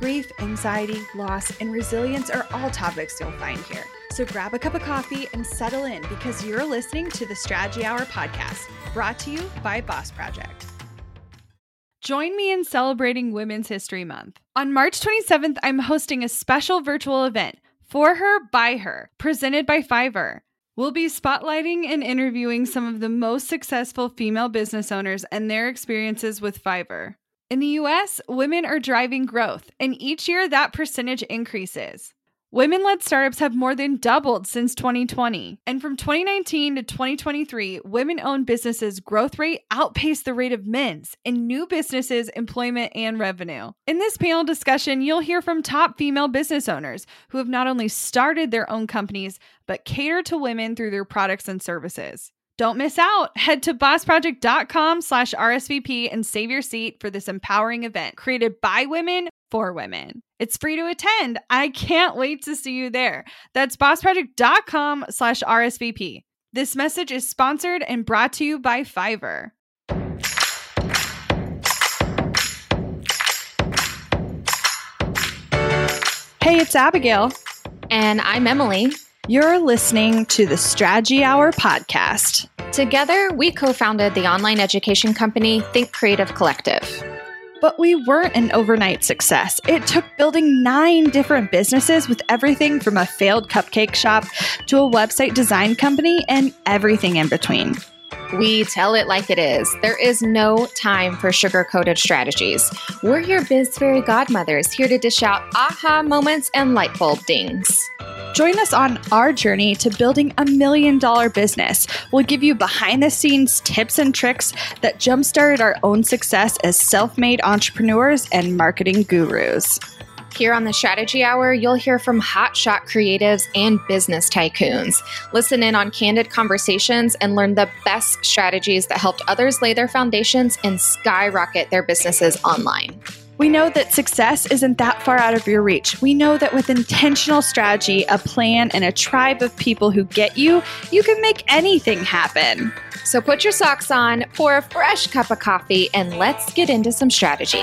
Grief, anxiety, loss, and resilience are all topics you'll find here. So grab a cup of coffee and settle in because you're listening to the Strategy Hour podcast, brought to you by Boss Project. Join me in celebrating Women's History Month. On March 27th, I'm hosting a special virtual event, For Her, By Her, presented by Fiverr. We'll be spotlighting and interviewing some of the most successful female business owners and their experiences with Fiverr. In the US, women are driving growth, and each year that percentage increases. Women led startups have more than doubled since 2020. And from 2019 to 2023, women owned businesses' growth rate outpaced the rate of men's in new businesses, employment, and revenue. In this panel discussion, you'll hear from top female business owners who have not only started their own companies, but cater to women through their products and services. Don't miss out. Head to bossproject.com slash RSVP and save your seat for this empowering event created by women for women. It's free to attend. I can't wait to see you there. That's bossproject.com slash RSVP. This message is sponsored and brought to you by Fiverr. Hey, it's Abigail. And I'm Emily. You're listening to the Strategy Hour podcast. Together, we co founded the online education company Think Creative Collective. But we weren't an overnight success. It took building nine different businesses with everything from a failed cupcake shop to a website design company and everything in between. We tell it like it is. There is no time for sugar coated strategies. We're your biz fairy godmothers here to dish out aha moments and light bulb dings. Join us on our journey to building a million dollar business. We'll give you behind the scenes tips and tricks that jumpstarted our own success as self made entrepreneurs and marketing gurus. Here on the Strategy Hour, you'll hear from hotshot creatives and business tycoons. Listen in on candid conversations and learn the best strategies that helped others lay their foundations and skyrocket their businesses online. We know that success isn't that far out of your reach. We know that with intentional strategy, a plan, and a tribe of people who get you, you can make anything happen. So put your socks on, pour a fresh cup of coffee, and let's get into some strategy.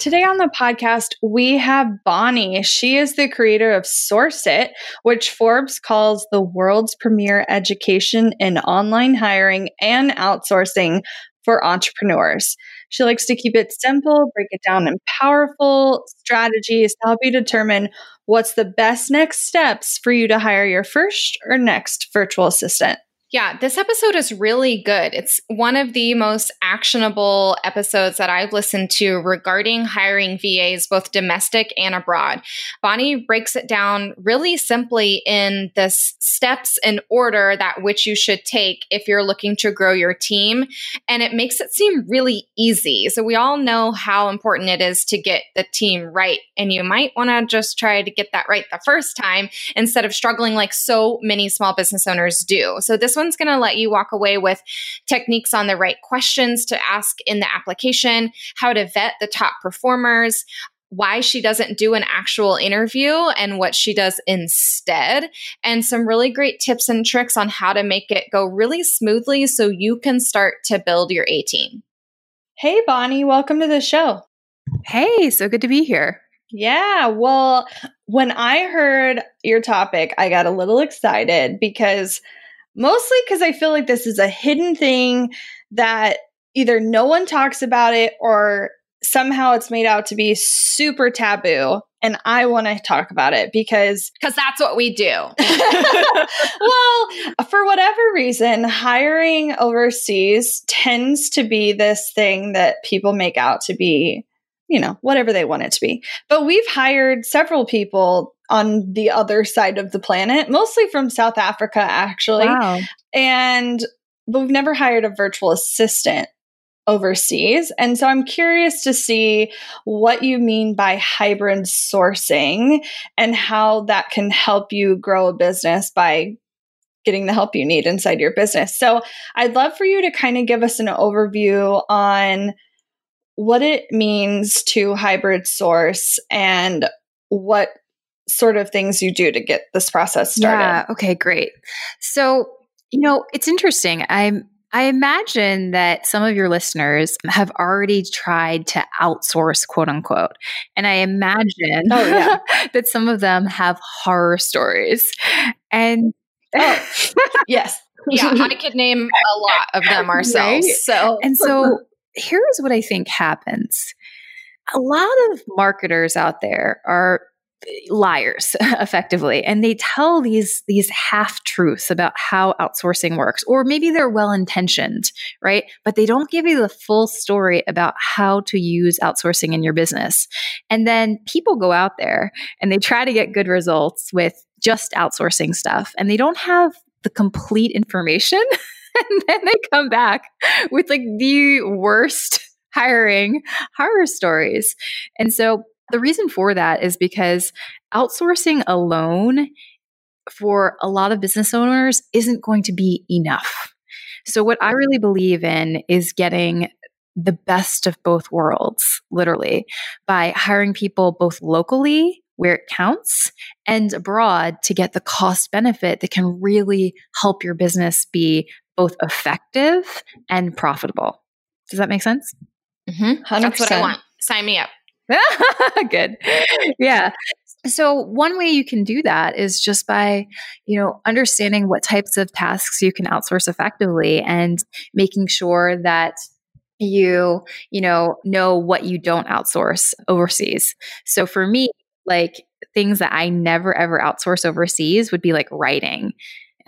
Today on the podcast, we have Bonnie. She is the creator of SourceIt, which Forbes calls the world's premier education in online hiring and outsourcing for entrepreneurs. She likes to keep it simple, break it down in powerful strategies to help you determine what's the best next steps for you to hire your first or next virtual assistant. Yeah, this episode is really good. It's one of the most actionable episodes that I've listened to regarding hiring VAs, both domestic and abroad. Bonnie breaks it down really simply in the steps and order that which you should take if you're looking to grow your team. And it makes it seem really easy. So we all know how important it is to get the team right. And you might want to just try to get that right the first time instead of struggling like so many small business owners do. So this one's going to let you walk away with techniques on the right questions to ask in the application, how to vet the top performers, why she doesn't do an actual interview and what she does instead, and some really great tips and tricks on how to make it go really smoothly so you can start to build your A team. Hey, Bonnie, welcome to the show. Hey, so good to be here. Yeah, well, when I heard your topic, I got a little excited because mostly because I feel like this is a hidden thing that either no one talks about it or somehow it's made out to be super taboo and I want to talk about it because because that's what we do. well, for whatever reason, hiring overseas tends to be this thing that people make out to be, you know, whatever they want it to be. But we've hired several people on the other side of the planet, mostly from South Africa, actually. Wow. And but we've never hired a virtual assistant overseas. And so I'm curious to see what you mean by hybrid sourcing and how that can help you grow a business by getting the help you need inside your business. So I'd love for you to kind of give us an overview on what it means to hybrid source and what sort of things you do to get this process started. Yeah, okay, great. So, you know, it's interesting. I'm I imagine that some of your listeners have already tried to outsource, quote unquote. And I imagine oh, yeah. that some of them have horror stories. And oh, yes. Yeah, I could name a lot of them ourselves. Right? So and so here's what I think happens. A lot of marketers out there are liars effectively. And they tell these these half truths about how outsourcing works or maybe they're well intentioned right? But they don't give you the full story about how to use outsourcing in your business. And then people go out there and they try to get good results with just outsourcing stuff and they don't have the complete information. And then they come back with like the worst hiring horror stories. And so the reason for that is because outsourcing alone for a lot of business owners isn't going to be enough. So, what I really believe in is getting the best of both worlds, literally, by hiring people both locally where it counts and abroad to get the cost benefit that can really help your business be both effective and profitable. Does that make sense? Mm-hmm. That's what I want. Sign me up. Good. Yeah. So one way you can do that is just by, you know, understanding what types of tasks you can outsource effectively and making sure that you, you know, know what you don't outsource overseas. So for me, like things that I never ever outsource overseas would be like writing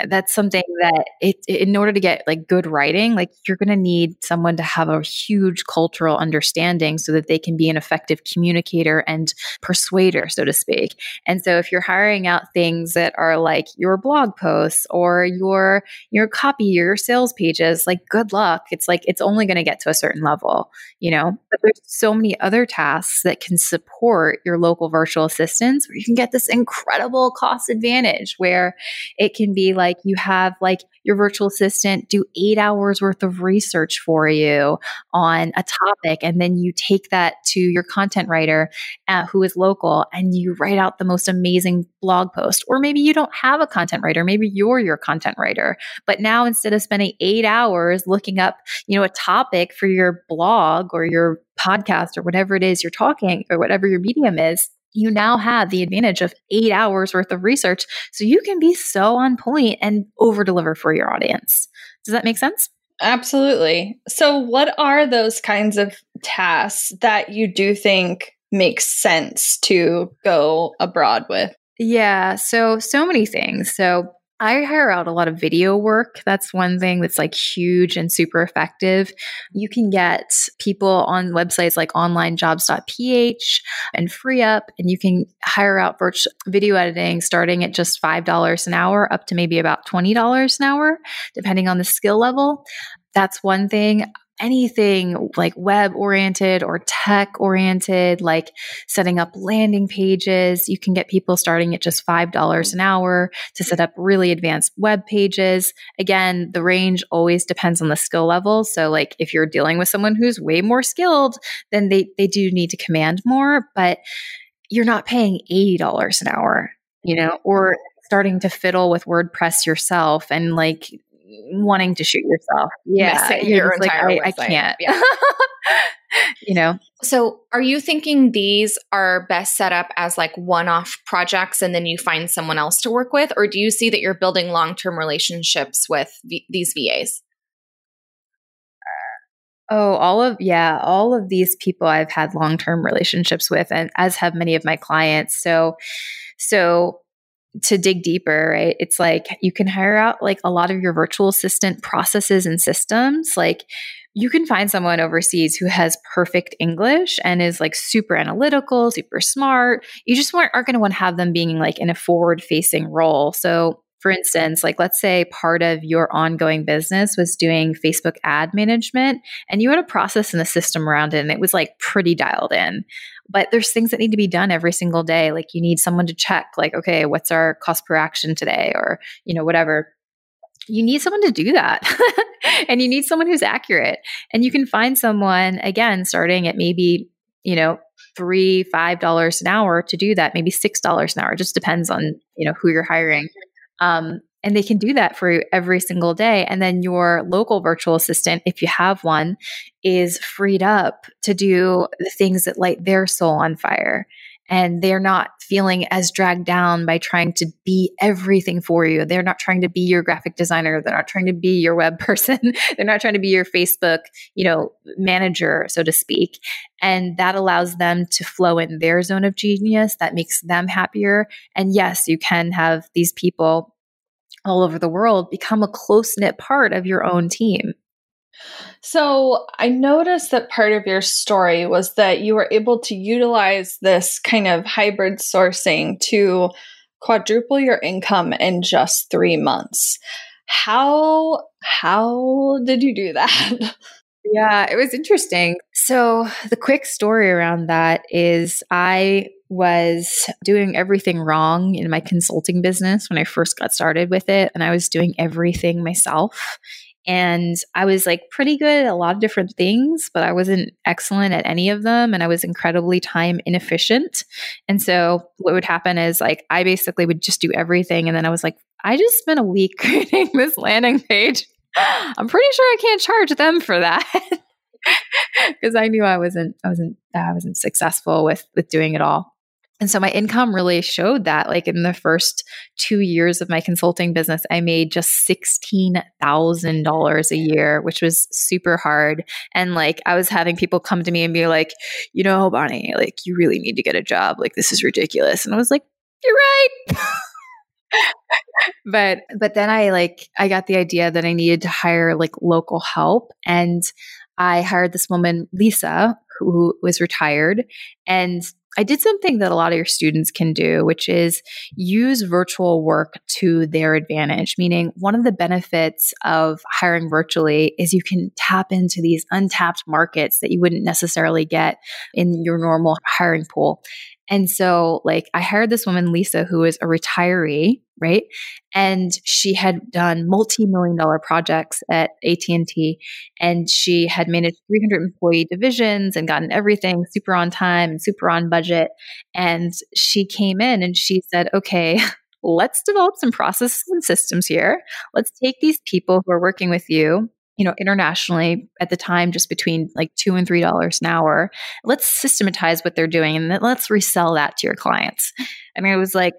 that's something that it, in order to get like good writing like you're going to need someone to have a huge cultural understanding so that they can be an effective communicator and persuader so to speak. And so if you're hiring out things that are like your blog posts or your your copy your sales pages like good luck. It's like it's only going to get to a certain level you know? But there's so many other tasks that can support your local virtual assistants where you can get this incredible cost advantage where it can be like like you have like your virtual assistant do eight hours worth of research for you on a topic. And then you take that to your content writer uh, who is local and you write out the most amazing blog post. Or maybe you don't have a content writer. Maybe you're your content writer. But now instead of spending eight hours looking up, you know, a topic for your blog or your podcast or whatever it is you're talking or whatever your medium is, you now have the advantage of eight hours worth of research. So you can be so on point and over deliver for your audience. Does that make sense? Absolutely. So, what are those kinds of tasks that you do think makes sense to go abroad with? Yeah. So, so many things. So, I hire out a lot of video work. That's one thing that's like huge and super effective. You can get people on websites like onlinejobs.ph and FreeUp, and you can hire out virtual video editing starting at just $5 an hour up to maybe about $20 an hour, depending on the skill level. That's one thing anything like web oriented or tech oriented, like setting up landing pages. You can get people starting at just $5 an hour to set up really advanced web pages. Again, the range always depends on the skill level. So like if you're dealing with someone who's way more skilled, then they, they do need to command more, but you're not paying $80 an hour, you know, or starting to fiddle with WordPress yourself and like wanting to shoot yourself. Yeah, you're like, I, I, can't. Yeah. you know. So, are you thinking these are best set up as like one-off projects, and then you find someone else to work with, or do you see that you're building long-term relationships with v- these VAs? Oh, all of yeah, all of these people I've had long-term relationships with and as have many of my clients. So so to dig deeper, right? It's like you can hire out like a lot of your virtual assistant processes and systems. Like you can find someone overseas who has perfect English and is like super analytical, super smart. You just aren't going to want to have them being like in a forward facing role. So for instance, like let's say part of your ongoing business was doing Facebook ad management and you had a process and a system around it and it was like pretty dialed in. But there's things that need to be done every single day. Like you need someone to check, like, okay, what's our cost per action today? Or, you know, whatever you need someone to do that. and you need someone who's accurate. And you can find someone, again, starting at maybe, you know, three, five dollars an hour to do that, maybe six dollars an hour. It just depends on, you know, who you're hiring. Um, and they can do that for you every single day. And then your local virtual assistant, if you have one, is freed up to do the things that light their soul on fire and they're not feeling as dragged down by trying to be everything for you. They're not trying to be your graphic designer. They're not trying to be your web person. they're not trying to be your Facebook, you know, manager, so to speak. And that allows them to flow in their zone of genius. That makes them happier. And yes, you can have these people all over the world become a close knit part of your own team. So I noticed that part of your story was that you were able to utilize this kind of hybrid sourcing to quadruple your income in just three months. How how did you do that? Yeah, it was interesting. So the quick story around that is I was doing everything wrong in my consulting business when I first got started with it. And I was doing everything myself. And I was like pretty good at a lot of different things, but I wasn't excellent at any of them. And I was incredibly time inefficient. And so what would happen is like I basically would just do everything. And then I was like, I just spent a week creating this landing page. I'm pretty sure I can't charge them for that. Because I knew I wasn't I wasn't I wasn't successful with with doing it all. And so my income really showed that. Like in the first two years of my consulting business, I made just $16,000 a year, which was super hard. And like I was having people come to me and be like, you know, Bonnie, like you really need to get a job. Like this is ridiculous. And I was like, you're right. but but then I like I got the idea that I needed to hire like local help and I hired this woman Lisa who was retired and I did something that a lot of your students can do, which is use virtual work to their advantage. Meaning, one of the benefits of hiring virtually is you can tap into these untapped markets that you wouldn't necessarily get in your normal hiring pool. And so, like, I hired this woman, Lisa, who is a retiree, right? And she had done multi-million dollar projects at AT&T and she had managed 300 employee divisions and gotten everything super on time and super on budget. And she came in and she said, okay, let's develop some processes and systems here. Let's take these people who are working with you you know, internationally at the time, just between like two and three dollars an hour. Let's systematize what they're doing and let's resell that to your clients. i mean it was like,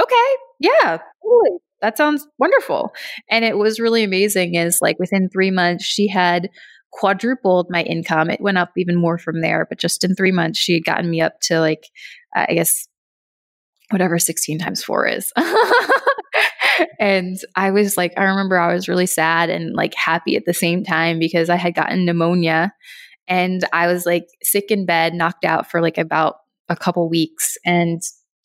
okay, yeah, totally. That sounds wonderful. And it was really amazing is like within three months, she had quadrupled my income. It went up even more from there, but just in three months, she had gotten me up to like, uh, I guess, whatever 16 times four is. and I was like, I remember I was really sad and like happy at the same time because I had gotten pneumonia and I was like sick in bed, knocked out for like about a couple weeks. And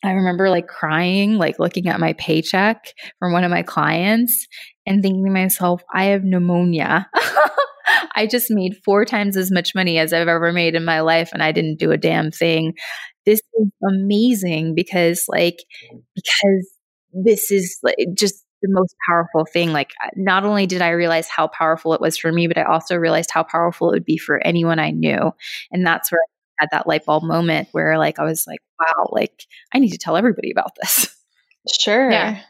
I remember like crying, like looking at my paycheck from one of my clients and thinking to myself, I have pneumonia. I just made four times as much money as I've ever made in my life and I didn't do a damn thing. This is amazing because, like, because this is like just the most powerful thing. Like, not only did I realize how powerful it was for me, but I also realized how powerful it would be for anyone I knew. And that's where had that light bulb moment where, like, I was like, wow, like, I need to tell everybody about this. Sure. Yeah.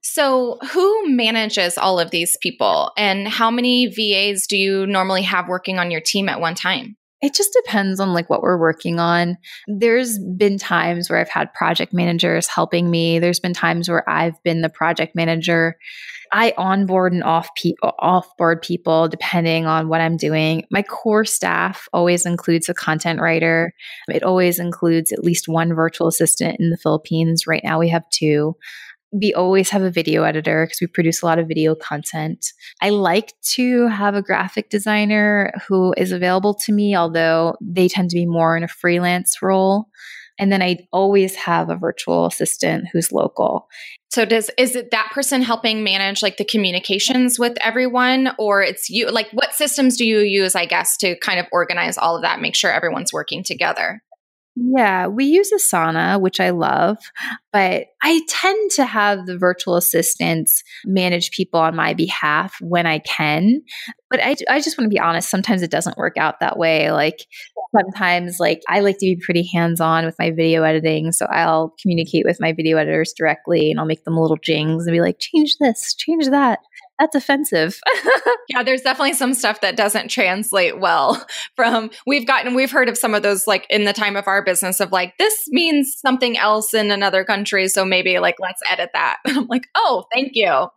So, who manages all of these people, and how many VAs do you normally have working on your team at one time? It just depends on like what we're working on. There's been times where I've had project managers helping me. There's been times where I've been the project manager. I onboard and off pe- offboard people depending on what I'm doing. My core staff always includes a content writer. It always includes at least one virtual assistant in the Philippines. Right now we have two we always have a video editor because we produce a lot of video content. I like to have a graphic designer who is available to me, although they tend to be more in a freelance role. And then I always have a virtual assistant who's local. So does is it that person helping manage like the communications with everyone or it's you like what systems do you use I guess to kind of organize all of that make sure everyone's working together? Yeah, we use Asana, which I love, but I tend to have the virtual assistants manage people on my behalf when I can. But I, I just want to be honest, sometimes it doesn't work out that way. Like sometimes, like I like to be pretty hands on with my video editing. So I'll communicate with my video editors directly and I'll make them little jings and be like, change this, change that that's offensive. yeah, there's definitely some stuff that doesn't translate well from we've gotten we've heard of some of those like in the time of our business of like this means something else in another country so maybe like let's edit that. I'm like, "Oh, thank you."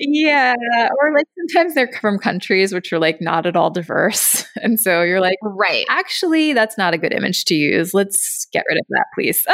Yeah, or like sometimes they're from countries which are like not at all diverse. And so you're like, right. Actually, that's not a good image to use. Let's get rid of that, please.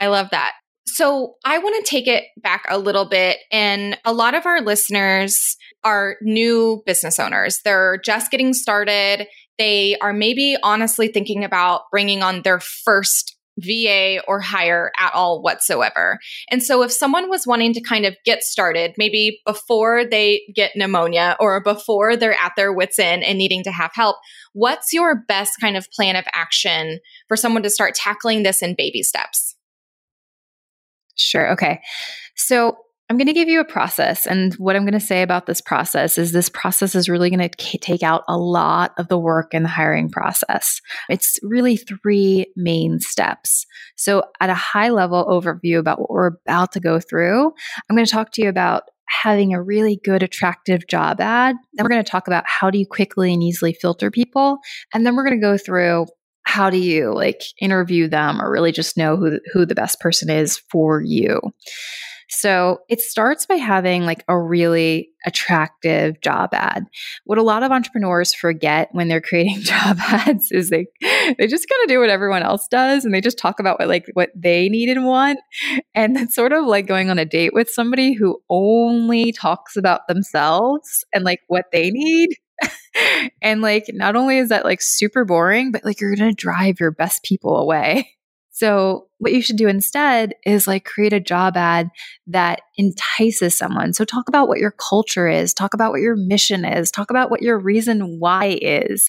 I love that. So I want to take it back a little bit. And a lot of our listeners are new business owners. They're just getting started. They are maybe honestly thinking about bringing on their first VA or hire at all whatsoever. And so if someone was wanting to kind of get started, maybe before they get pneumonia or before they're at their wits end and needing to have help, what's your best kind of plan of action for someone to start tackling this in baby steps? Sure. Okay. So I'm going to give you a process. And what I'm going to say about this process is this process is really going to take out a lot of the work in the hiring process. It's really three main steps. So, at a high level overview about what we're about to go through, I'm going to talk to you about having a really good, attractive job ad. Then we're going to talk about how do you quickly and easily filter people. And then we're going to go through how do you like interview them or really just know who who the best person is for you so it starts by having like a really attractive job ad. What a lot of entrepreneurs forget when they're creating job ads is they they just kind of do what everyone else does and they just talk about what like what they need and want. And it's sort of like going on a date with somebody who only talks about themselves and like what they need and like not only is that like super boring, but like you're going to drive your best people away. So, what you should do instead is like create a job ad that entices someone. So, talk about what your culture is, talk about what your mission is, talk about what your reason why is.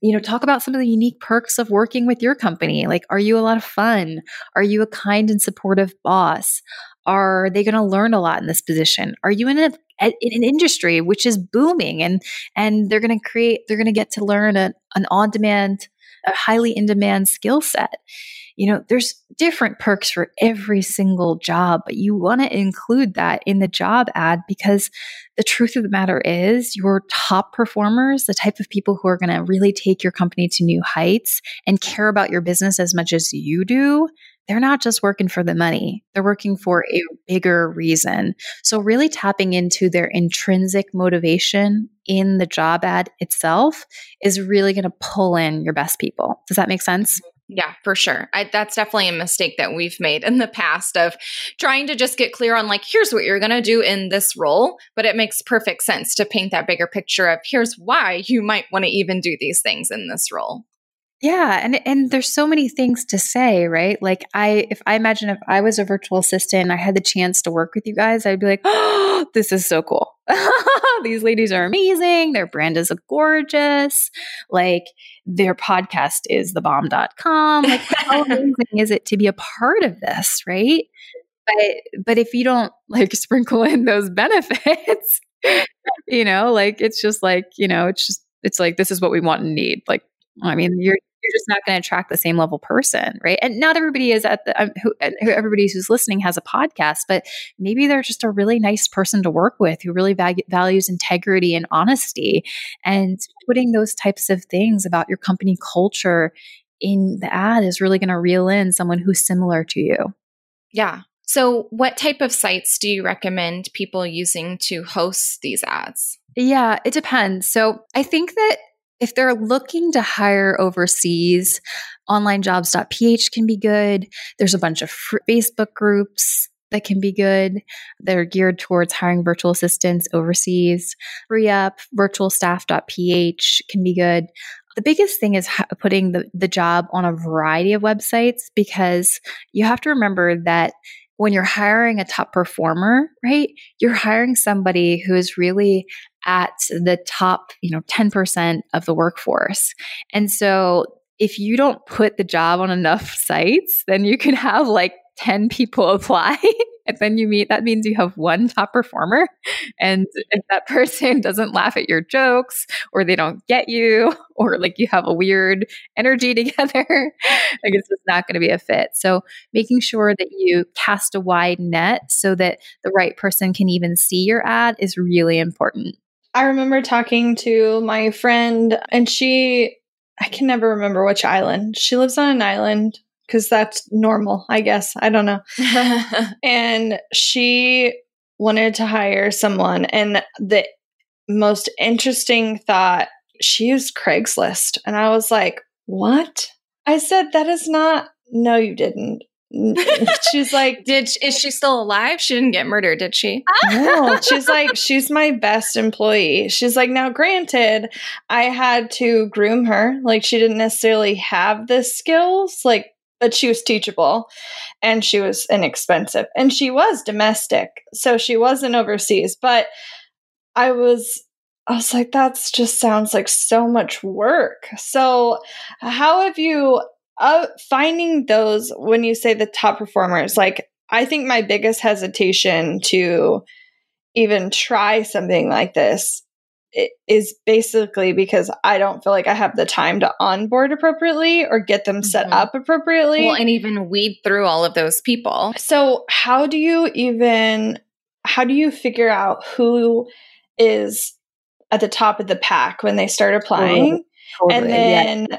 You know, talk about some of the unique perks of working with your company. Like, are you a lot of fun? Are you a kind and supportive boss? Are they going to learn a lot in this position? Are you in a in an industry which is booming and and they're going to create they're going to get to learn a, an on demand a highly in demand skill set you know there's different perks for every single job but you want to include that in the job ad because the truth of the matter is your top performers the type of people who are going to really take your company to new heights and care about your business as much as you do they're not just working for the money, they're working for a bigger reason. So, really tapping into their intrinsic motivation in the job ad itself is really going to pull in your best people. Does that make sense? Mm-hmm. Yeah, for sure. I, that's definitely a mistake that we've made in the past of trying to just get clear on, like, here's what you're going to do in this role. But it makes perfect sense to paint that bigger picture of here's why you might want to even do these things in this role. Yeah, and and there's so many things to say, right? Like I if I imagine if I was a virtual assistant and I had the chance to work with you guys, I'd be like, "Oh, this is so cool. These ladies are amazing. Their brand is gorgeous. Like their podcast is the bomb.com. Like how amazing is it to be a part of this, right? But but if you don't like sprinkle in those benefits, you know, like it's just like, you know, it's just it's like this is what we want and need. Like I mean, you're you're just not going to attract the same level person, right? And not everybody is at the um, who, who everybody who's listening has a podcast, but maybe they're just a really nice person to work with who really values integrity and honesty, and putting those types of things about your company culture in the ad is really going to reel in someone who's similar to you. Yeah. So, what type of sites do you recommend people using to host these ads? Yeah, it depends. So, I think that if they're looking to hire overseas, onlinejobs.ph can be good. There's a bunch of Facebook groups that can be good. They're geared towards hiring virtual assistants overseas. FreeUp, virtualstaff.ph can be good. The biggest thing is putting the, the job on a variety of websites because you have to remember that when you're hiring a top performer, right? You're hiring somebody who is really at the top, you know, 10% of the workforce. And so if you don't put the job on enough sites, then you can have like 10 people apply and then you meet that means you have one top performer. And if that person doesn't laugh at your jokes or they don't get you or like you have a weird energy together like it's just not going to be a fit. So making sure that you cast a wide net so that the right person can even see your ad is really important i remember talking to my friend and she I can never remember which island. She lives on an island because that's normal, I guess. I don't know. and she wanted to hire someone, and the most interesting thought she used Craigslist. And I was like, What? I said, That is not, no, you didn't. she's like, "Did is she still alive? She didn't get murdered, did she?" No. she's like, she's my best employee. She's like, now, granted, I had to groom her. Like, she didn't necessarily have the skills, like, but she was teachable, and she was inexpensive, and she was domestic, so she wasn't overseas. But I was I was like, that's just sounds like so much work. So, how have you uh, finding those when you say the top performers, like I think my biggest hesitation to even try something like this is basically because I don't feel like I have the time to onboard appropriately or get them set mm-hmm. up appropriately. Well, and even weed through all of those people. So, how do you even how do you figure out who is at the top of the pack when they start applying? Totally. And then yeah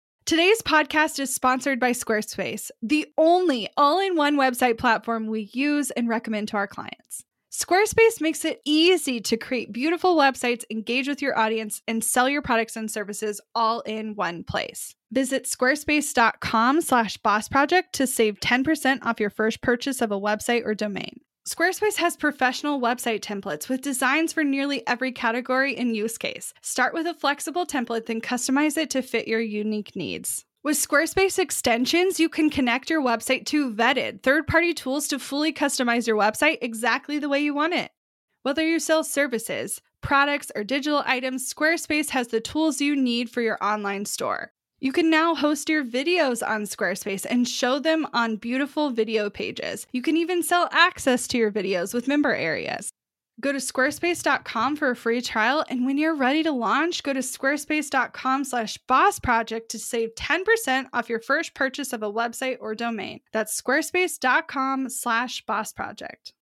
Today's podcast is sponsored by Squarespace, the only all in one website platform we use and recommend to our clients. Squarespace makes it easy to create beautiful websites, engage with your audience, and sell your products and services all in one place. Visit squarespace.com slash boss project to save 10% off your first purchase of a website or domain. Squarespace has professional website templates with designs for nearly every category and use case. Start with a flexible template, then customize it to fit your unique needs. With Squarespace extensions, you can connect your website to vetted third party tools to fully customize your website exactly the way you want it. Whether you sell services, products, or digital items, Squarespace has the tools you need for your online store. You can now host your videos on Squarespace and show them on beautiful video pages. You can even sell access to your videos with member areas. Go to squarespace.com for a free trial, and when you're ready to launch, go to squarespace.com slash boss project to save 10% off your first purchase of a website or domain. That's squarespace.com slash boss project.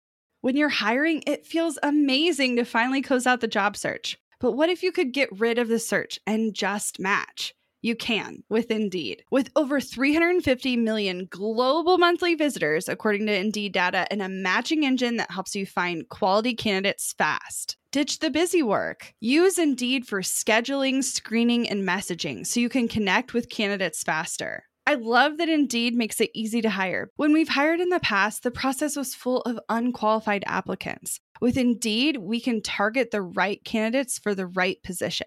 When you're hiring, it feels amazing to finally close out the job search. But what if you could get rid of the search and just match? You can with Indeed. With over 350 million global monthly visitors, according to Indeed data, and a matching engine that helps you find quality candidates fast. Ditch the busy work. Use Indeed for scheduling, screening, and messaging so you can connect with candidates faster. I love that Indeed makes it easy to hire. When we've hired in the past, the process was full of unqualified applicants. With Indeed, we can target the right candidates for the right position.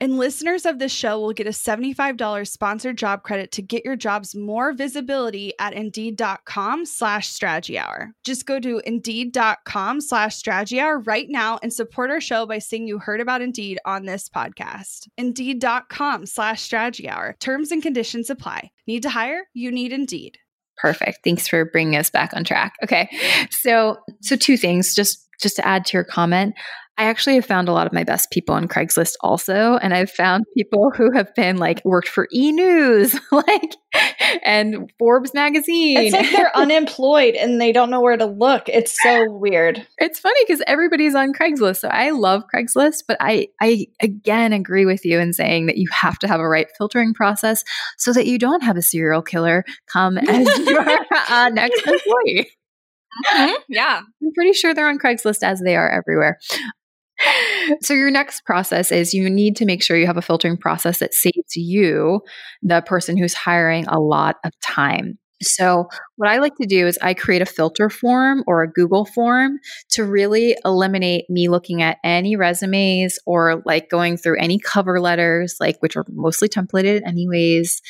And listeners of this show will get a $75 sponsored job credit to get your jobs more visibility at indeed.com slash strategy hour. Just go to indeed.com slash strategy hour right now and support our show by saying you heard about Indeed on this podcast. Indeed.com slash strategy hour. Terms and conditions apply. Need to hire? You need Indeed. Perfect. Thanks for bringing us back on track. Okay. So, so two things just just to add to your comment. I actually have found a lot of my best people on Craigslist also. And I've found people who have been like worked for e news, like, and Forbes magazine. It's like they're unemployed and they don't know where to look. It's so weird. It's funny because everybody's on Craigslist. So I love Craigslist, but I, I again agree with you in saying that you have to have a right filtering process so that you don't have a serial killer come as your uh, next employee. Mm-hmm. Yeah. I'm pretty sure they're on Craigslist as they are everywhere. So, your next process is you need to make sure you have a filtering process that saves you, the person who's hiring, a lot of time. So, what I like to do is I create a filter form or a Google form to really eliminate me looking at any resumes or like going through any cover letters, like which are mostly templated anyways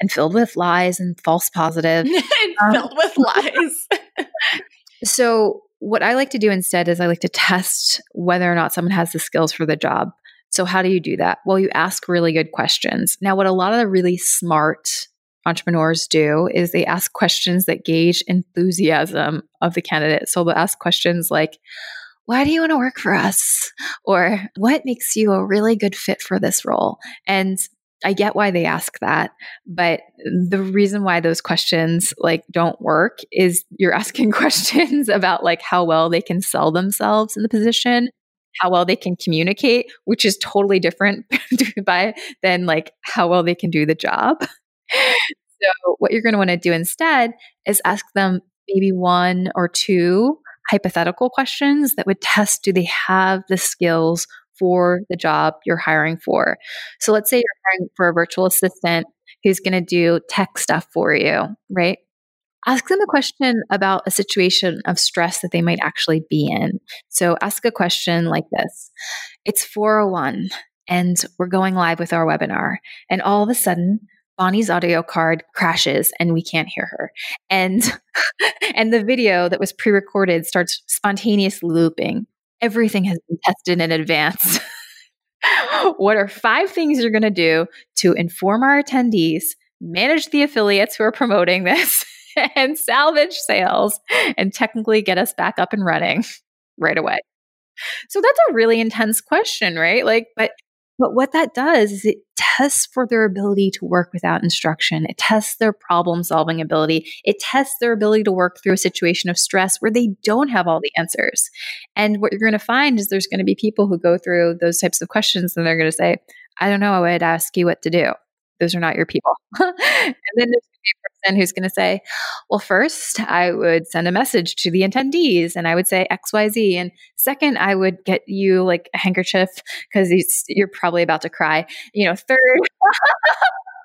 and filled with lies and false positives. um, filled with lies. so, what I like to do instead is I like to test whether or not someone has the skills for the job. So, how do you do that? Well, you ask really good questions. Now, what a lot of the really smart entrepreneurs do is they ask questions that gauge enthusiasm of the candidate. So, they'll ask questions like, why do you want to work for us? Or what makes you a really good fit for this role? And I get why they ask that, but the reason why those questions like don't work is you're asking questions about like how well they can sell themselves in the position, how well they can communicate, which is totally different by than like how well they can do the job. so what you're going to want to do instead is ask them maybe one or two hypothetical questions that would test do they have the skills for the job you're hiring for. So let's say you're hiring for a virtual assistant who's going to do tech stuff for you, right? Ask them a question about a situation of stress that they might actually be in. So ask a question like this It's 401 and we're going live with our webinar. And all of a sudden, Bonnie's audio card crashes and we can't hear her. And and the video that was pre-recorded starts spontaneously looping everything has been tested in advance. what are five things you're going to do to inform our attendees, manage the affiliates who are promoting this, and salvage sales and technically get us back up and running right away? So that's a really intense question, right? Like, but but what that does is it tests for their ability to work without instruction. It tests their problem solving ability. It tests their ability to work through a situation of stress where they don't have all the answers. And what you're going to find is there's going to be people who go through those types of questions and they're going to say, I don't know, I would ask you what to do those are not your people. and then there's person who's going to say, well, first, I would send a message to the attendees and I would say XYZ. And second, I would get you like a handkerchief because you're probably about to cry. You know, third,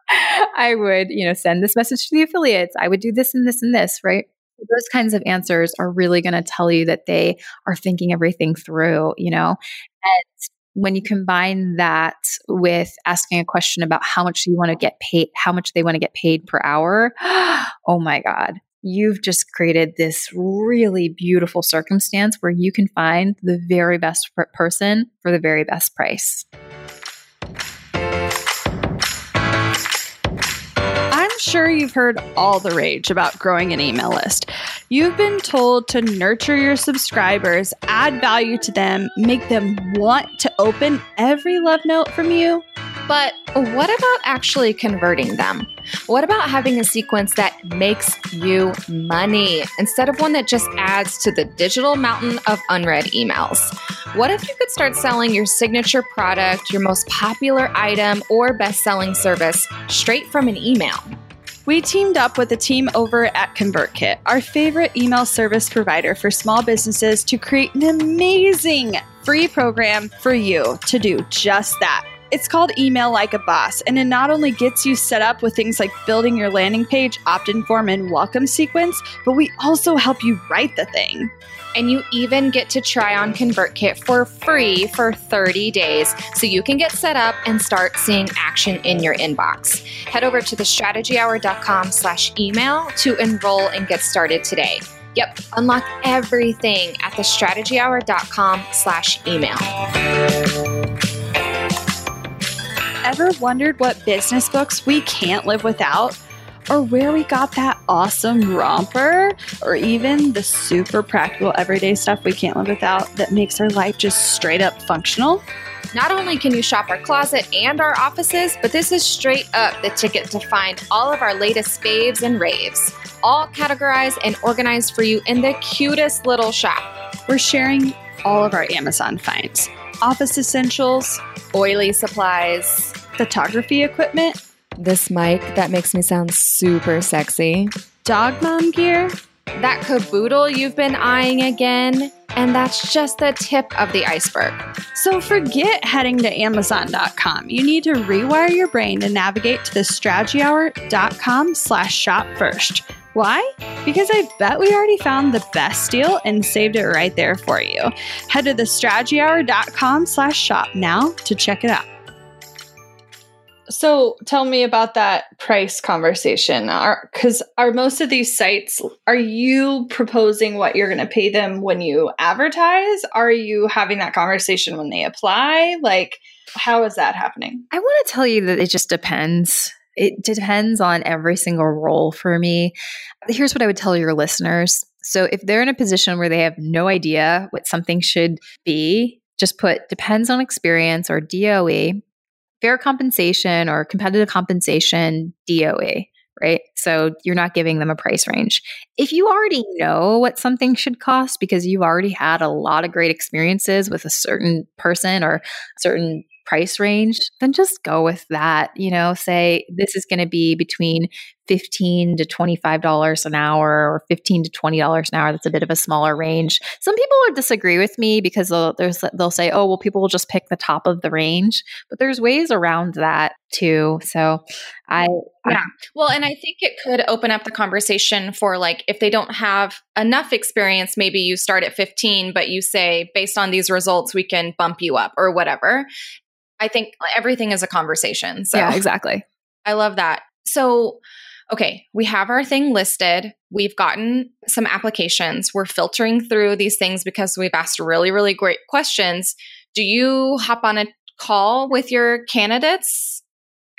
I would, you know, send this message to the affiliates. I would do this and this and this, right? Those kinds of answers are really going to tell you that they are thinking everything through, you know, and when you combine that with asking a question about how much do you want to get paid, how much they want to get paid per hour, oh my God, you've just created this really beautiful circumstance where you can find the very best person for the very best price. Sure you've heard all the rage about growing an email list. You've been told to nurture your subscribers, add value to them, make them want to open every love note from you. But what about actually converting them? What about having a sequence that makes you money instead of one that just adds to the digital mountain of unread emails? What if you could start selling your signature product, your most popular item, or best selling service straight from an email? We teamed up with a team over at ConvertKit, our favorite email service provider for small businesses, to create an amazing free program for you to do just that. It's called Email Like a Boss, and it not only gets you set up with things like building your landing page, opt in form, and welcome sequence, but we also help you write the thing. And you even get to try on ConvertKit for free for 30 days so you can get set up and start seeing action in your inbox. Head over to thestrategyhour.com slash email to enroll and get started today. Yep, unlock everything at thestrategyhour.com slash email. Ever wondered what business books we can't live without? Or where we got that awesome romper? Or even the super practical everyday stuff we can't live without that makes our life just straight up functional? Not only can you shop our closet and our offices, but this is straight up the ticket to find all of our latest faves and raves, all categorized and organized for you in the cutest little shop. We're sharing all of our Amazon finds office essentials, Oily supplies, photography equipment, this mic that makes me sound super sexy, dog mom gear, that caboodle you've been eyeing again, and that's just the tip of the iceberg. So forget heading to Amazon.com. You need to rewire your brain to navigate to the strategyhour.com slash shop first. Why? Because I bet we already found the best deal and saved it right there for you. Head to thestrategyhour.com slash shop now to check it out. So tell me about that price conversation. Because are, are most of these sites, are you proposing what you're going to pay them when you advertise? Are you having that conversation when they apply? Like, how is that happening? I want to tell you that it just depends. It depends on every single role for me. Here's what I would tell your listeners. So, if they're in a position where they have no idea what something should be, just put depends on experience or DOE fair compensation or competitive compensation DOE, right? So you're not giving them a price range. If you already know what something should cost because you've already had a lot of great experiences with a certain person or certain price range, then just go with that. You know, say this is going to be between 15 to $25 an hour or 15 to $20 an hour. That's a bit of a smaller range. Some people would disagree with me because they'll, they'll say, oh, well, people will just pick the top of the range. But there's ways around that too. So I. Yeah. Well, and I think it could open up the conversation for like if they don't have enough experience, maybe you start at 15, but you say, based on these results, we can bump you up or whatever. I think everything is a conversation. So yeah, exactly. I love that. So okay, we have our thing listed. We've gotten some applications. We're filtering through these things because we've asked really, really great questions. Do you hop on a call with your candidates?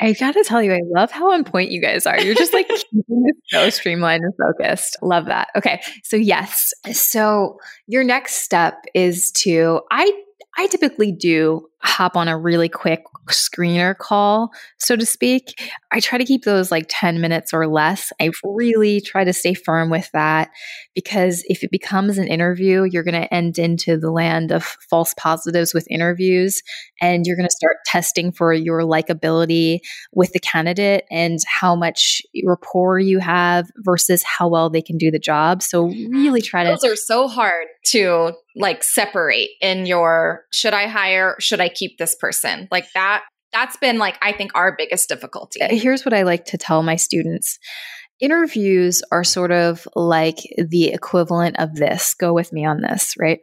I gotta tell you, I love how on point you guys are. You're just like so streamlined and focused. Love that. Okay. So, yes. So, your next step is to, I I typically do hop on a really quick screener call, so to speak. I try to keep those like 10 minutes or less. I really try to stay firm with that because if it becomes an interview, you're going to end into the land of false positives with interviews and you're going to start testing for your likability with the candidate and how much rapport you have versus how well they can do the job. So really try to Those are so hard to like separate in your should I hire, should I keep this person? Like that that's been like I think our biggest difficulty. Uh, here's what I like to tell my students. Interviews are sort of like the equivalent of this. Go with me on this, right?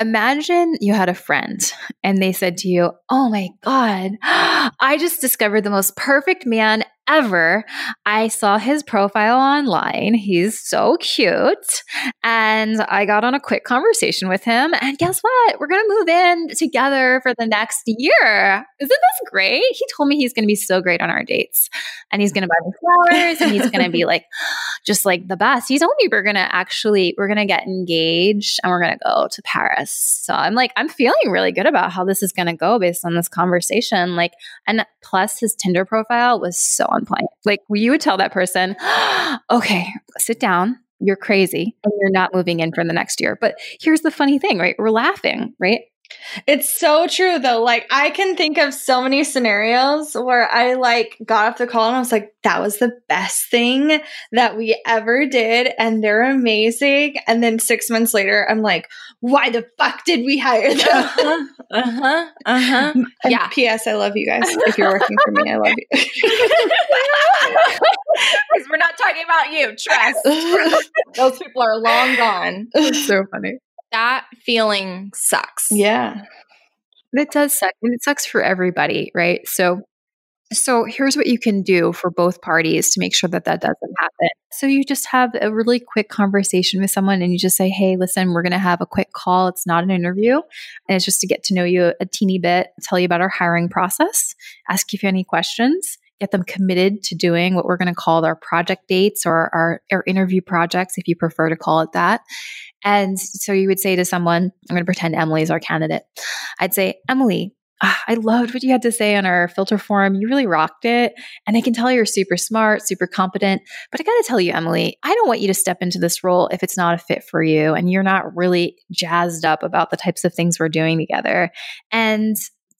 Imagine you had a friend and they said to you, Oh my God, I just discovered the most perfect man ever. I saw his profile online. He's so cute. And I got on a quick conversation with him. And guess what? We're going to move in together for the next year. Isn't this great? He told me he's going to be so great on our dates. And he's going to buy me flowers and he's going to be like, just like the best. He told me we're going to actually, we're going to get engaged and we're going to go to Paris. So I'm like, I'm feeling really good about how this is going to go based on this conversation. Like, and plus his Tinder profile was so on. Like you would tell that person, okay, sit down. You're crazy and you're not moving in for the next year. But here's the funny thing, right? We're laughing, right? It's so true though. Like I can think of so many scenarios where I like got off the call and I was like, that was the best thing that we ever did. And they're amazing. And then six months later, I'm like, why the fuck did we hire them? Uh-huh. Uh-huh. Uh-huh. yeah. P.S. I love you guys. If you're working for me, I love you. Because we're not talking about you. Trust. Those people are long gone. so funny. That feeling sucks. Yeah. It does suck. And it sucks for everybody, right? So so here's what you can do for both parties to make sure that that doesn't happen. So you just have a really quick conversation with someone and you just say, "Hey, listen, we're going to have a quick call. It's not an interview, and it's just to get to know you a teeny bit, tell you about our hiring process, ask you if you have any questions." Get them committed to doing what we're going to call our project dates or our, our interview projects, if you prefer to call it that. And so you would say to someone, I'm going to pretend Emily is our candidate. I'd say, Emily, ah, I loved what you had to say on our filter forum. You really rocked it. And I can tell you're super smart, super competent. But I got to tell you, Emily, I don't want you to step into this role if it's not a fit for you and you're not really jazzed up about the types of things we're doing together. And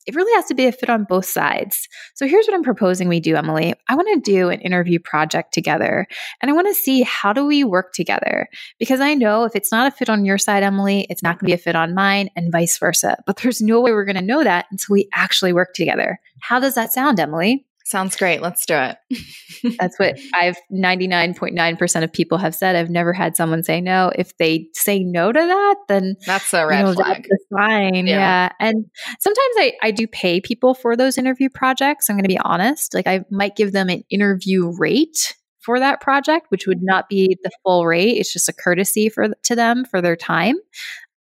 it really has to be a fit on both sides. So here's what I'm proposing we do, Emily. I want to do an interview project together and I want to see how do we work together? Because I know if it's not a fit on your side, Emily, it's not going to be a fit on mine and vice versa. But there's no way we're going to know that until we actually work together. How does that sound, Emily? Sounds great. Let's do it. That's what I've 99.9% of people have said. I've never had someone say no. If they say no to that, then that's a red you know, flag. That's fine. Yeah. yeah. And sometimes I, I do pay people for those interview projects. I'm going to be honest. Like I might give them an interview rate for that project, which would not be the full rate. It's just a courtesy for to them for their time.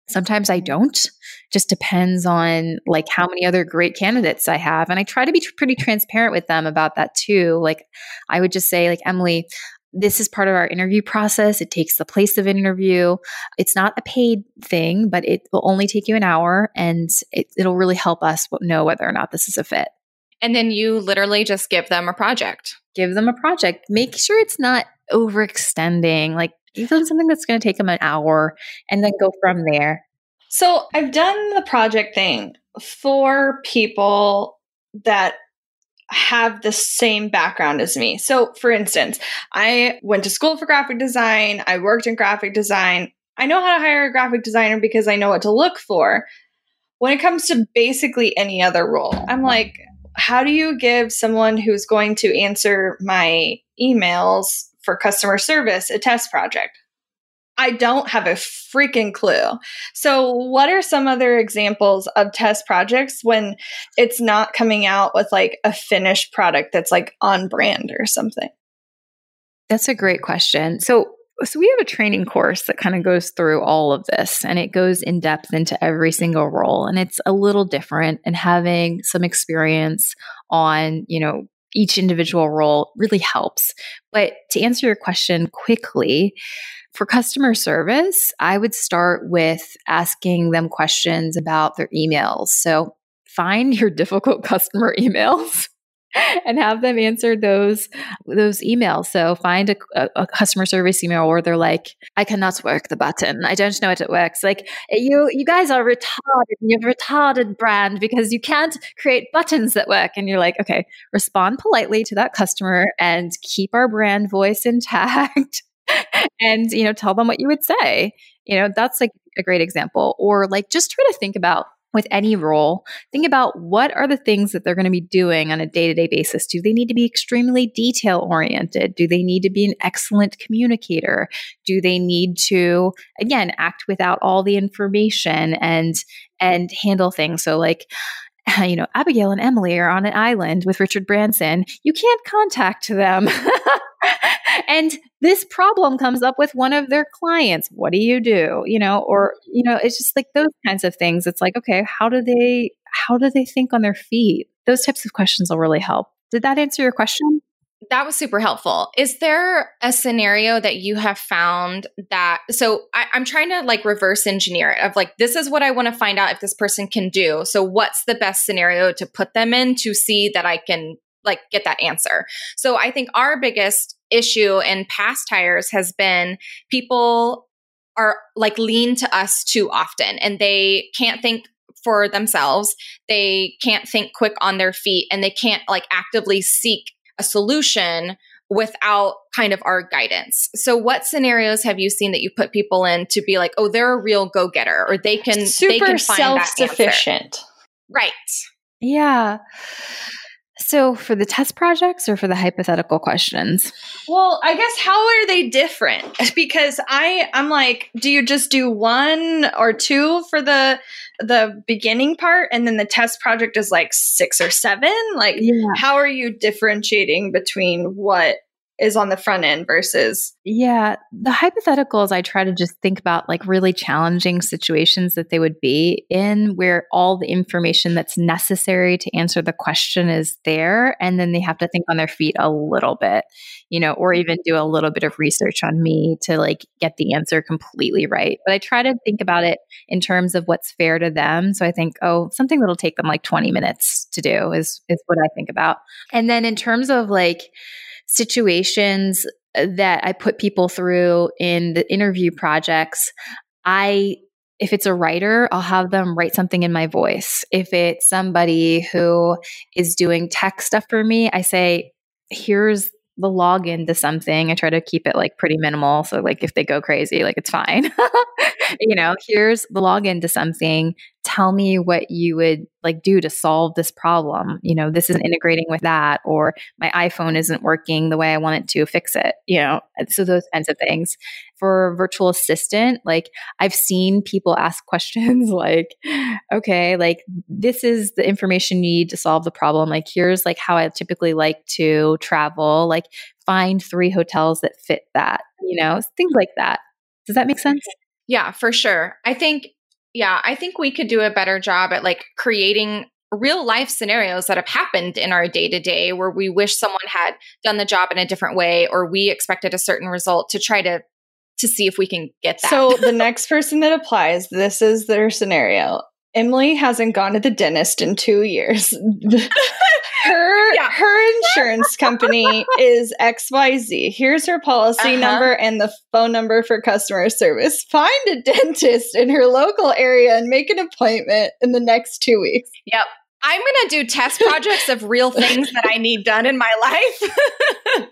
Sometimes I don't. Just depends on like how many other great candidates I have. And I try to be pretty transparent with them about that too. Like I would just say like Emily, this is part of our interview process. It takes the place of an interview. It's not a paid thing, but it will only take you an hour and it, it'll really help us know whether or not this is a fit. And then you literally just give them a project. Give them a project. Make sure it's not overextending. Like give something that's going to take them an hour and then go from there. So I've done the project thing for people that have the same background as me. So, for instance, I went to school for graphic design, I worked in graphic design. I know how to hire a graphic designer because I know what to look for. When it comes to basically any other role, I'm like, how do you give someone who's going to answer my emails for customer service a test project? I don't have a freaking clue. So, what are some other examples of test projects when it's not coming out with like a finished product that's like on brand or something? That's a great question. So, so we have a training course that kind of goes through all of this and it goes in depth into every single role and it's a little different and having some experience on, you know, each individual role really helps. But to answer your question quickly, for customer service, I would start with asking them questions about their emails. So find your difficult customer emails and have them answer those those emails. So find a, a, customer service email where they're like, "I cannot work the button. I don't know how it works." Like you, you guys are retarded. You have a retarded brand because you can't create buttons that work. And you're like, okay, respond politely to that customer and keep our brand voice intact. and you know, tell them what you would say. You know, that's like a great example. Or like just try to think about with any role, think about what are the things that they're going to be doing on a day to day basis. Do they need to be extremely detail oriented? Do they need to be an excellent communicator? Do they need to, again, act without all the information and, and handle things? So like, you know, Abigail and Emily are on an island with Richard Branson. You can't contact them. and this problem comes up with one of their clients. What do you do? You know, or, you know, it's just like those kinds of things. It's like, okay, how do they, how do they think on their feet? Those types of questions will really help. Did that answer your question? That was super helpful. Is there a scenario that you have found that? So I, am trying to like reverse engineer it of like, this is what I want to find out if this person can do. So what's the best scenario to put them in to see that I can like get that answer? So I think our biggest issue in past hires has been people are like lean to us too often and they can't think for themselves. They can't think quick on their feet and they can't like actively seek a solution without kind of our guidance. So what scenarios have you seen that you put people in to be like, oh, they're a real go-getter or they can super they can find self-sufficient. Right. Yeah. So for the test projects or for the hypothetical questions? Well, I guess how are they different? Because I I'm like, do you just do one or two for the the beginning part and then the test project is like 6 or 7? Like Yeah. how are you differentiating between what is on the front end versus Yeah, the hypotheticals, I try to just think about like really challenging situations that they would be in where all the information that's necessary to answer the question is there. And then they have to think on their feet a little bit, you know, or even do a little bit of research on me to like get the answer completely right. But I try to think about it in terms of what's fair to them. So I think, oh, something that'll take them like 20 minutes to do is, is what I think about. And then in terms of like, situations uh, that I put people through in the interview projects, I if it's a writer, I'll have them write something in my voice. If it's somebody who is doing tech stuff for me, I say, here's the login to something. I try to keep it like pretty minimal. So like if they go crazy, like it's fine. you know, here's the login to something. Tell me what you would like do to solve this problem. You know, this isn't integrating with that, or my iPhone isn't working the way I want it to fix it. You know, so those kinds of things. For virtual assistant, like I've seen people ask questions like, okay, like this is the information you need to solve the problem. Like here's like how I typically like to travel. Like find three hotels that fit that, you know, things like that. Does that make sense? Yeah, for sure. I think yeah, I think we could do a better job at like creating real life scenarios that have happened in our day to day where we wish someone had done the job in a different way or we expected a certain result to try to to see if we can get that. So the next person that applies, this is their scenario. Emily hasn't gone to the dentist in two years. her Yeah. her insurance company is XYZ. Here's her policy Uh-huh. number and the phone number for customer service. Find a dentist in her local area and make an appointment in the next two weeks. Yep. I'm going to do test projects of real things that I need done in my life.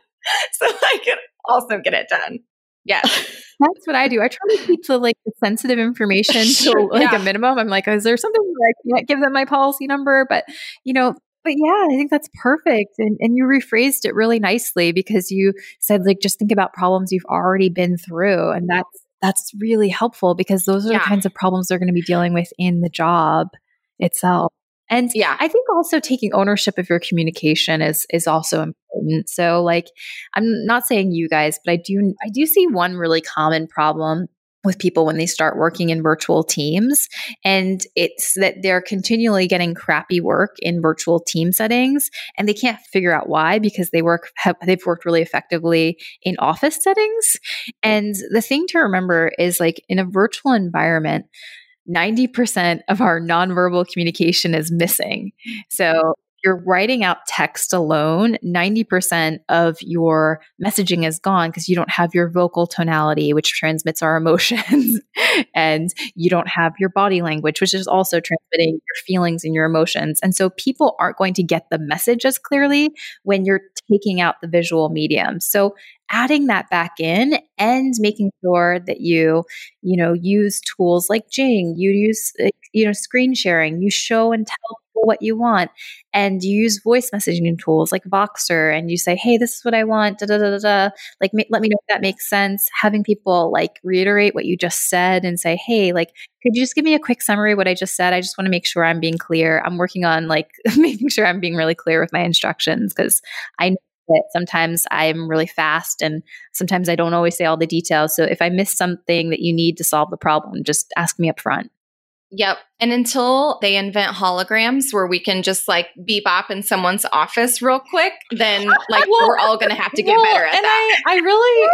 so I can also get it done. Yes. That's what I do. I try to keep the like the sensitive information to like Yeah. a minimum. I'm like, is there something where I can't give them my policy number? But you know, but yeah, I think that's perfect. And and you rephrased it really nicely because you said like just think about problems you've already been through. And that's that's really helpful because those are Yeah. the kinds of problems they're going to be dealing with in the job itself. And Yeah. I think also taking ownership of your communication is is also important. So like I'm not saying you guys, but I do I do see one really common problem with people when they start working in virtual teams and it's that they're continually getting crappy work in virtual team settings and they can't figure out why because they work have, they've worked really effectively in office settings and the thing to remember is like in a virtual environment 90% of our nonverbal communication is missing. So you're writing out text alone, 90% of your messaging is gone because you don't have your vocal tonality, which transmits our emotions. and you don't have your body language, which is also transmitting your feelings and your emotions. And so people aren't going to get the message as clearly when you're taking out the visual medium. So adding that back in and making sure that you you know use tools like jing you use you know screen sharing you show and tell what you want and you use voice messaging tools like voxer and you say hey this is what i want da da da da, da. like ma- let me know if that makes sense having people like reiterate what you just said and say hey like could you just give me a quick summary what i just said i just want to make sure i'm being clear i'm working on like making sure i'm being really clear with my instructions because i know that sometimes I'm really fast and sometimes I don't always say all the details. So if I miss something that you need to solve the problem, just ask me up front. Yep. And until they invent holograms where we can just like beep up in someone's office real quick, then like Well, we're all going to have to get Well, better at and that. I, I really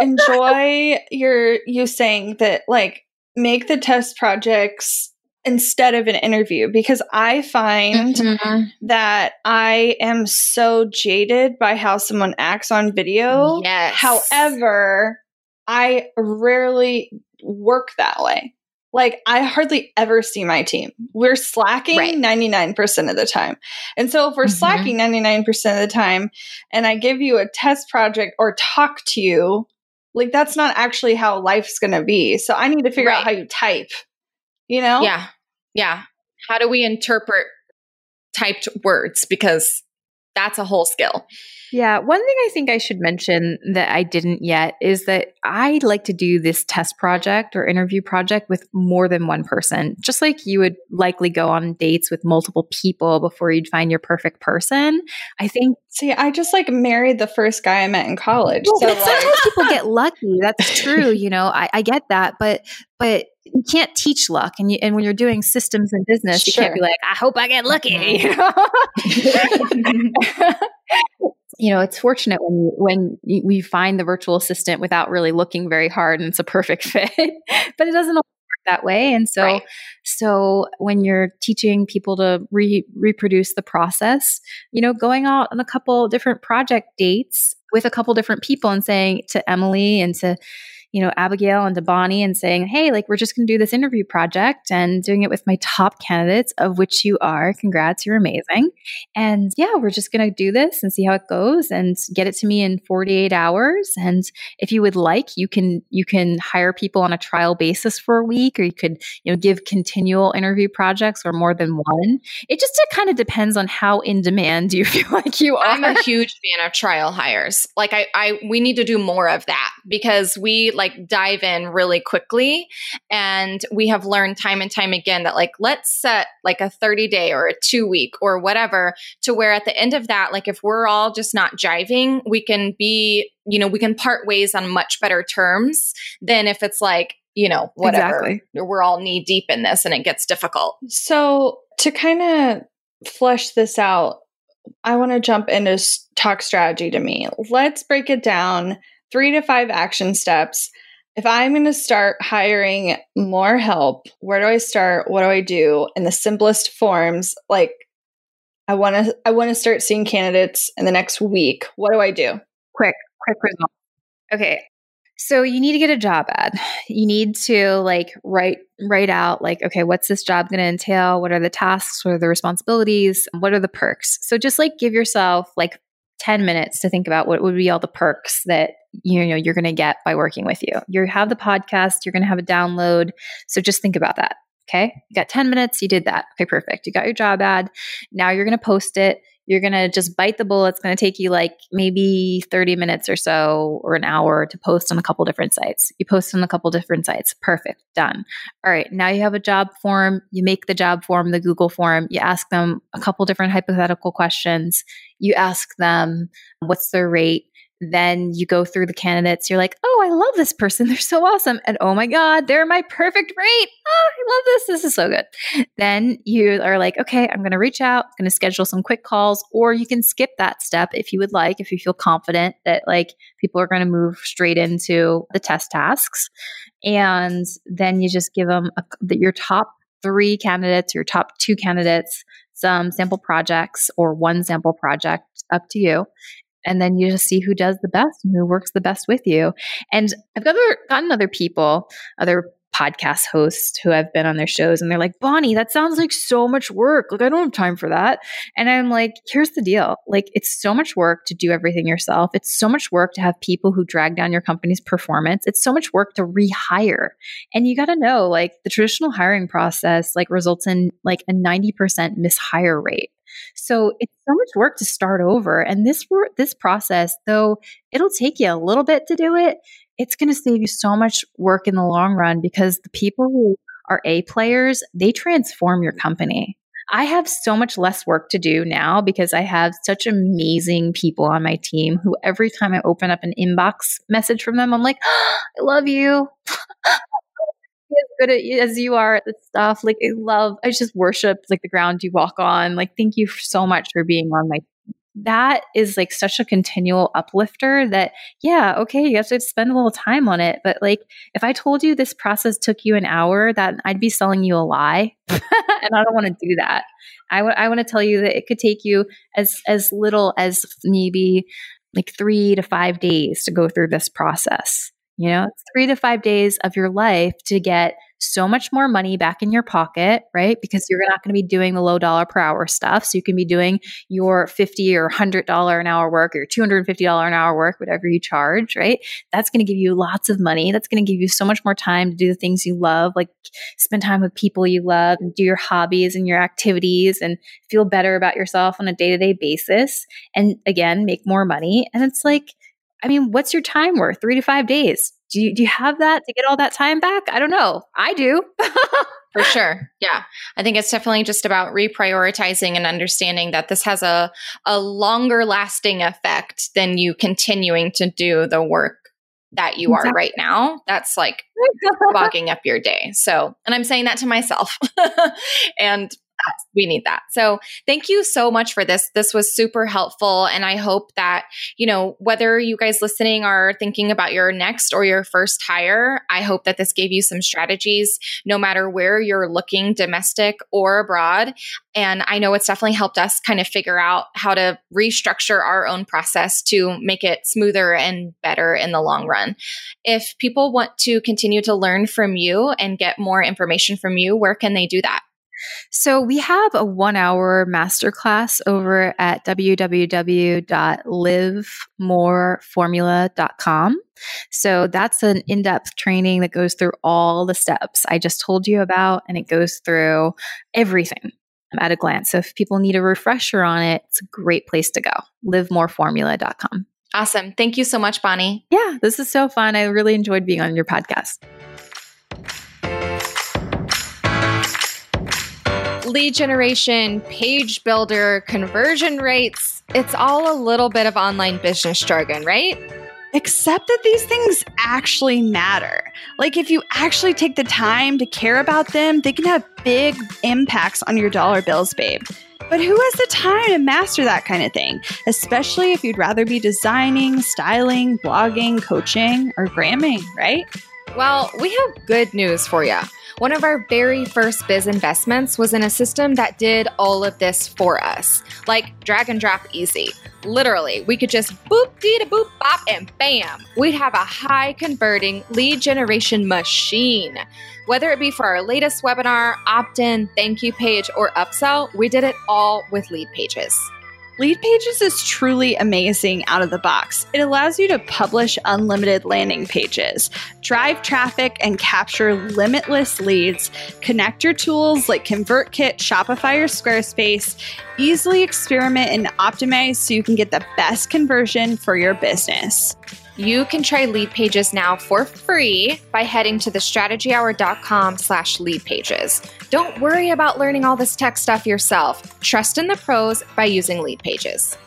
enjoy your you saying that like make the test projects instead of an interview because I find Mhm. that I am so jaded by how someone acts on video. Yes. However, I rarely work that way. Like I hardly ever see my team. We're slacking right. 99% of the time. And so if we're mm-hmm. slacking 99% of the time and I give you a test project or talk to you, like that's not actually how life's going to be. So I need to figure right. out how you type. You know? Yeah. Yeah. How do we interpret typed words because that's a whole skill. Yeah. One thing I think I should mention that I didn't yet is that I like to do this test project or interview project with more than one person. Just like you would likely go on dates with multiple people before you'd find your perfect person. I think. See, I just like married the first guy I met in college. Well, so like- sometimes people get lucky. That's true. You know, I, I get that. But, but you can't teach luck and you, and when you're doing systems in business sure. you can't be like i hope i get lucky mm-hmm. you know it's fortunate when you when you, we find the virtual assistant without really looking very hard and it's a perfect fit but it doesn't work that way and so right. so when you're teaching people to re- reproduce the process you know going out on a couple different project dates with a couple different people and saying to emily and to you know, Abigail and to Bonnie and saying, hey, like, we're just going to do this interview project and doing it with my top candidates, of which you are. Congrats, you're amazing. And yeah, we're just going to do this and see how it goes and get it to me in 48 hours. And if you would like, you can, you can hire people on a trial basis for a week, or you could, you know, give continual interview projects or more than one. It just it kind of depends on how in demand you feel like you are. I'm a huge fan of trial hires. Like I, I, we need to do more of that because we like, like dive in really quickly. And we have learned time and time again that like, let's set like a 30 day or a two week or whatever to where at the end of that, like if we're all just not jiving, we can be, you know, we can part ways on much better terms than if it's like, you know, whatever. Exactly. We're all knee deep in this and it gets difficult. So to kind of flesh this out, I want to jump into talk strategy to me. Let's break it down three to five action steps. If I'm going to start hiring more help, where do I start? What do I do? In the simplest forms, like I want to I want to start seeing candidates in the next week. What do I do? Quick, quick result. Okay. So you need to get a job ad. You need to like write write out like okay, what's this job going to entail? What are the tasks? What are the responsibilities? What are the perks? So just like give yourself like 10 minutes to think about what would be all the perks that you know you're going to get by working with you. You have the podcast, you're going to have a download, so just think about that. Okay? You got 10 minutes, you did that. Okay, perfect. You got your job ad. Now you're going to post it you're going to just bite the bullet. It's going to take you like maybe 30 minutes or so or an hour to post on a couple different sites. You post on a couple different sites. Perfect. Done. All right. Now you have a job form. You make the job form, the Google form. You ask them a couple different hypothetical questions. You ask them what's their rate then you go through the candidates. You're like, oh, I love this person. They're so awesome. And oh my God, they're my perfect rate. Oh, I love this. This is so good. Then you are like, okay, I'm going to reach out, I'm going to schedule some quick calls, or you can skip that step if you would like, if you feel confident that like people are going to move straight into the test tasks. And then you just give them a, your top three candidates, your top two candidates, some sample projects or one sample project up to you and then you just see who does the best and who works the best with you. And I've got gotten other people, other podcast hosts who have been on their shows and they're like, Bonnie, that sounds like so much work. Like, I don't have time for that. And I'm like, here's the deal. Like, it's so much work to do everything yourself. It's so much work to have people who drag down your company's performance. It's so much work to rehire. And you got to know, like, the traditional hiring process, like, results in like a 90% mishire rate. So it's so much work to start over. And this this process, though it'll take you a little bit to do it, it's going to save you so much work in the long run because the people who are A players, they transform your company. I have so much less work to do now because I have such amazing people on my team who every time I open up an inbox message from them, I'm like, oh, I love you. As good as you are at this stuff. Like I love, I just worship like the ground you walk on. Like thank you so much for being on my. That is like such a continual uplifter that yeah okay you have to spend a little time on it but like if I told you this process took you an hour that I'd be selling you a lie and I don't want to do that I, w- I want to tell you that it could take you as as little as maybe like three to five days to go through this process You know, three to five days of your life to get so much more money back in your pocket, right? Because you're not going to be doing the low dollar per hour stuff. So you can be doing your 50 or $100 an hour work or $250 an hour work, whatever you charge, right? That's going to give you lots of money. That's going to give you so much more time to do the things you love, like spend time with people you love and do your hobbies and your activities and feel better about yourself on a day to day basis. And again, make more money. And it's like, I mean, what's your time worth? Three to five days. Do you, do you have that to get all that time back? I don't know. I do. For sure. Yeah. I think it's definitely just about reprioritizing and understanding that this has a, a longer lasting effect than you continuing to do the work that you exactly. are right now. That's like bogging up your day. So, and I'm saying that to myself. and we need that. So thank you so much for this. This was super helpful. And I hope that, you know, whether you guys listening are thinking about your next or your first hire, I hope that this gave you some strategies no matter where you're looking, domestic or abroad. And I know it's definitely helped us kind of figure out how to restructure our own process to make it smoother and better in the long run. If people want to continue to learn from you and get more information from you, where can they do that? So we have a one hour masterclass over at www.livemoreformula.com. So that's an in depth training that goes through all the steps I just told you about, and it goes through everything at a glance. So if people need a refresher on it, it's a great place to go. livemoreformula.com. Awesome. Thank you so much, Bonnie. Yeah, this is so fun. I really enjoyed being on your podcast. Lead generation, page builder, conversion rates. It's all a little bit of online business jargon, right? Except that these things actually matter. Like, if you actually take the time to care about them, they can have big impacts on your dollar bills, babe. But who has the time to master that kind of thing? Especially if you'd rather be designing, styling, blogging, coaching, or gramming, right? Well, we have good news for you. One of our very first biz investments was in a system that did all of this for us, like drag and drop easy. Literally, we could just boop dee da boop bop and bam, we'd have a high converting lead generation machine. Whether it be for our latest webinar, opt in, thank you page, or upsell, we did it all with Leadpages. Leadpages is truly amazing out of the box. It allows you to publish unlimited landing pages, drive traffic, and capture limitless leads. Connect your tools like ConvertKit, Shopify, or Squarespace. Easily experiment and optimize so you can get the best conversion for your business. You can try Leadpages now for free by heading to thestrategyhour.com slash Leadpages. Don't worry about learning all this tech stuff yourself. Trust in the pros by using lead pages.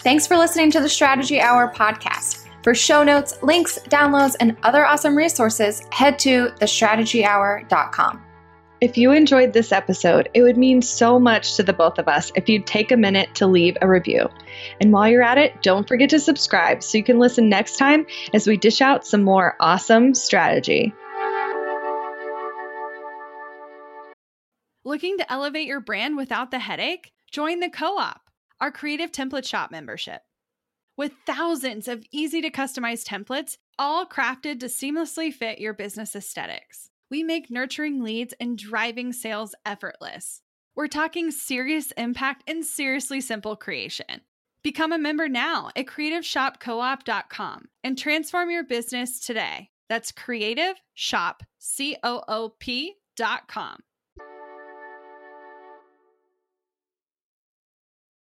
Thanks for listening to the Strategy Hour podcast. For show notes, links, downloads, and other awesome resources, head to thestrategyhour.com. If you enjoyed this episode, it would mean so much to the both of us if you'd take a minute to leave a review. And while you're at it, don't forget to subscribe so you can listen next time as we dish out some more awesome strategy. Looking to elevate your brand without the headache? Join the Co op, our creative template shop membership. With thousands of easy to customize templates, all crafted to seamlessly fit your business aesthetics we make nurturing leads and driving sales effortless. We're talking serious impact and seriously simple creation. Become a member now at creativeshopcoop.com and transform your business today. That's creativeshopcoop.com.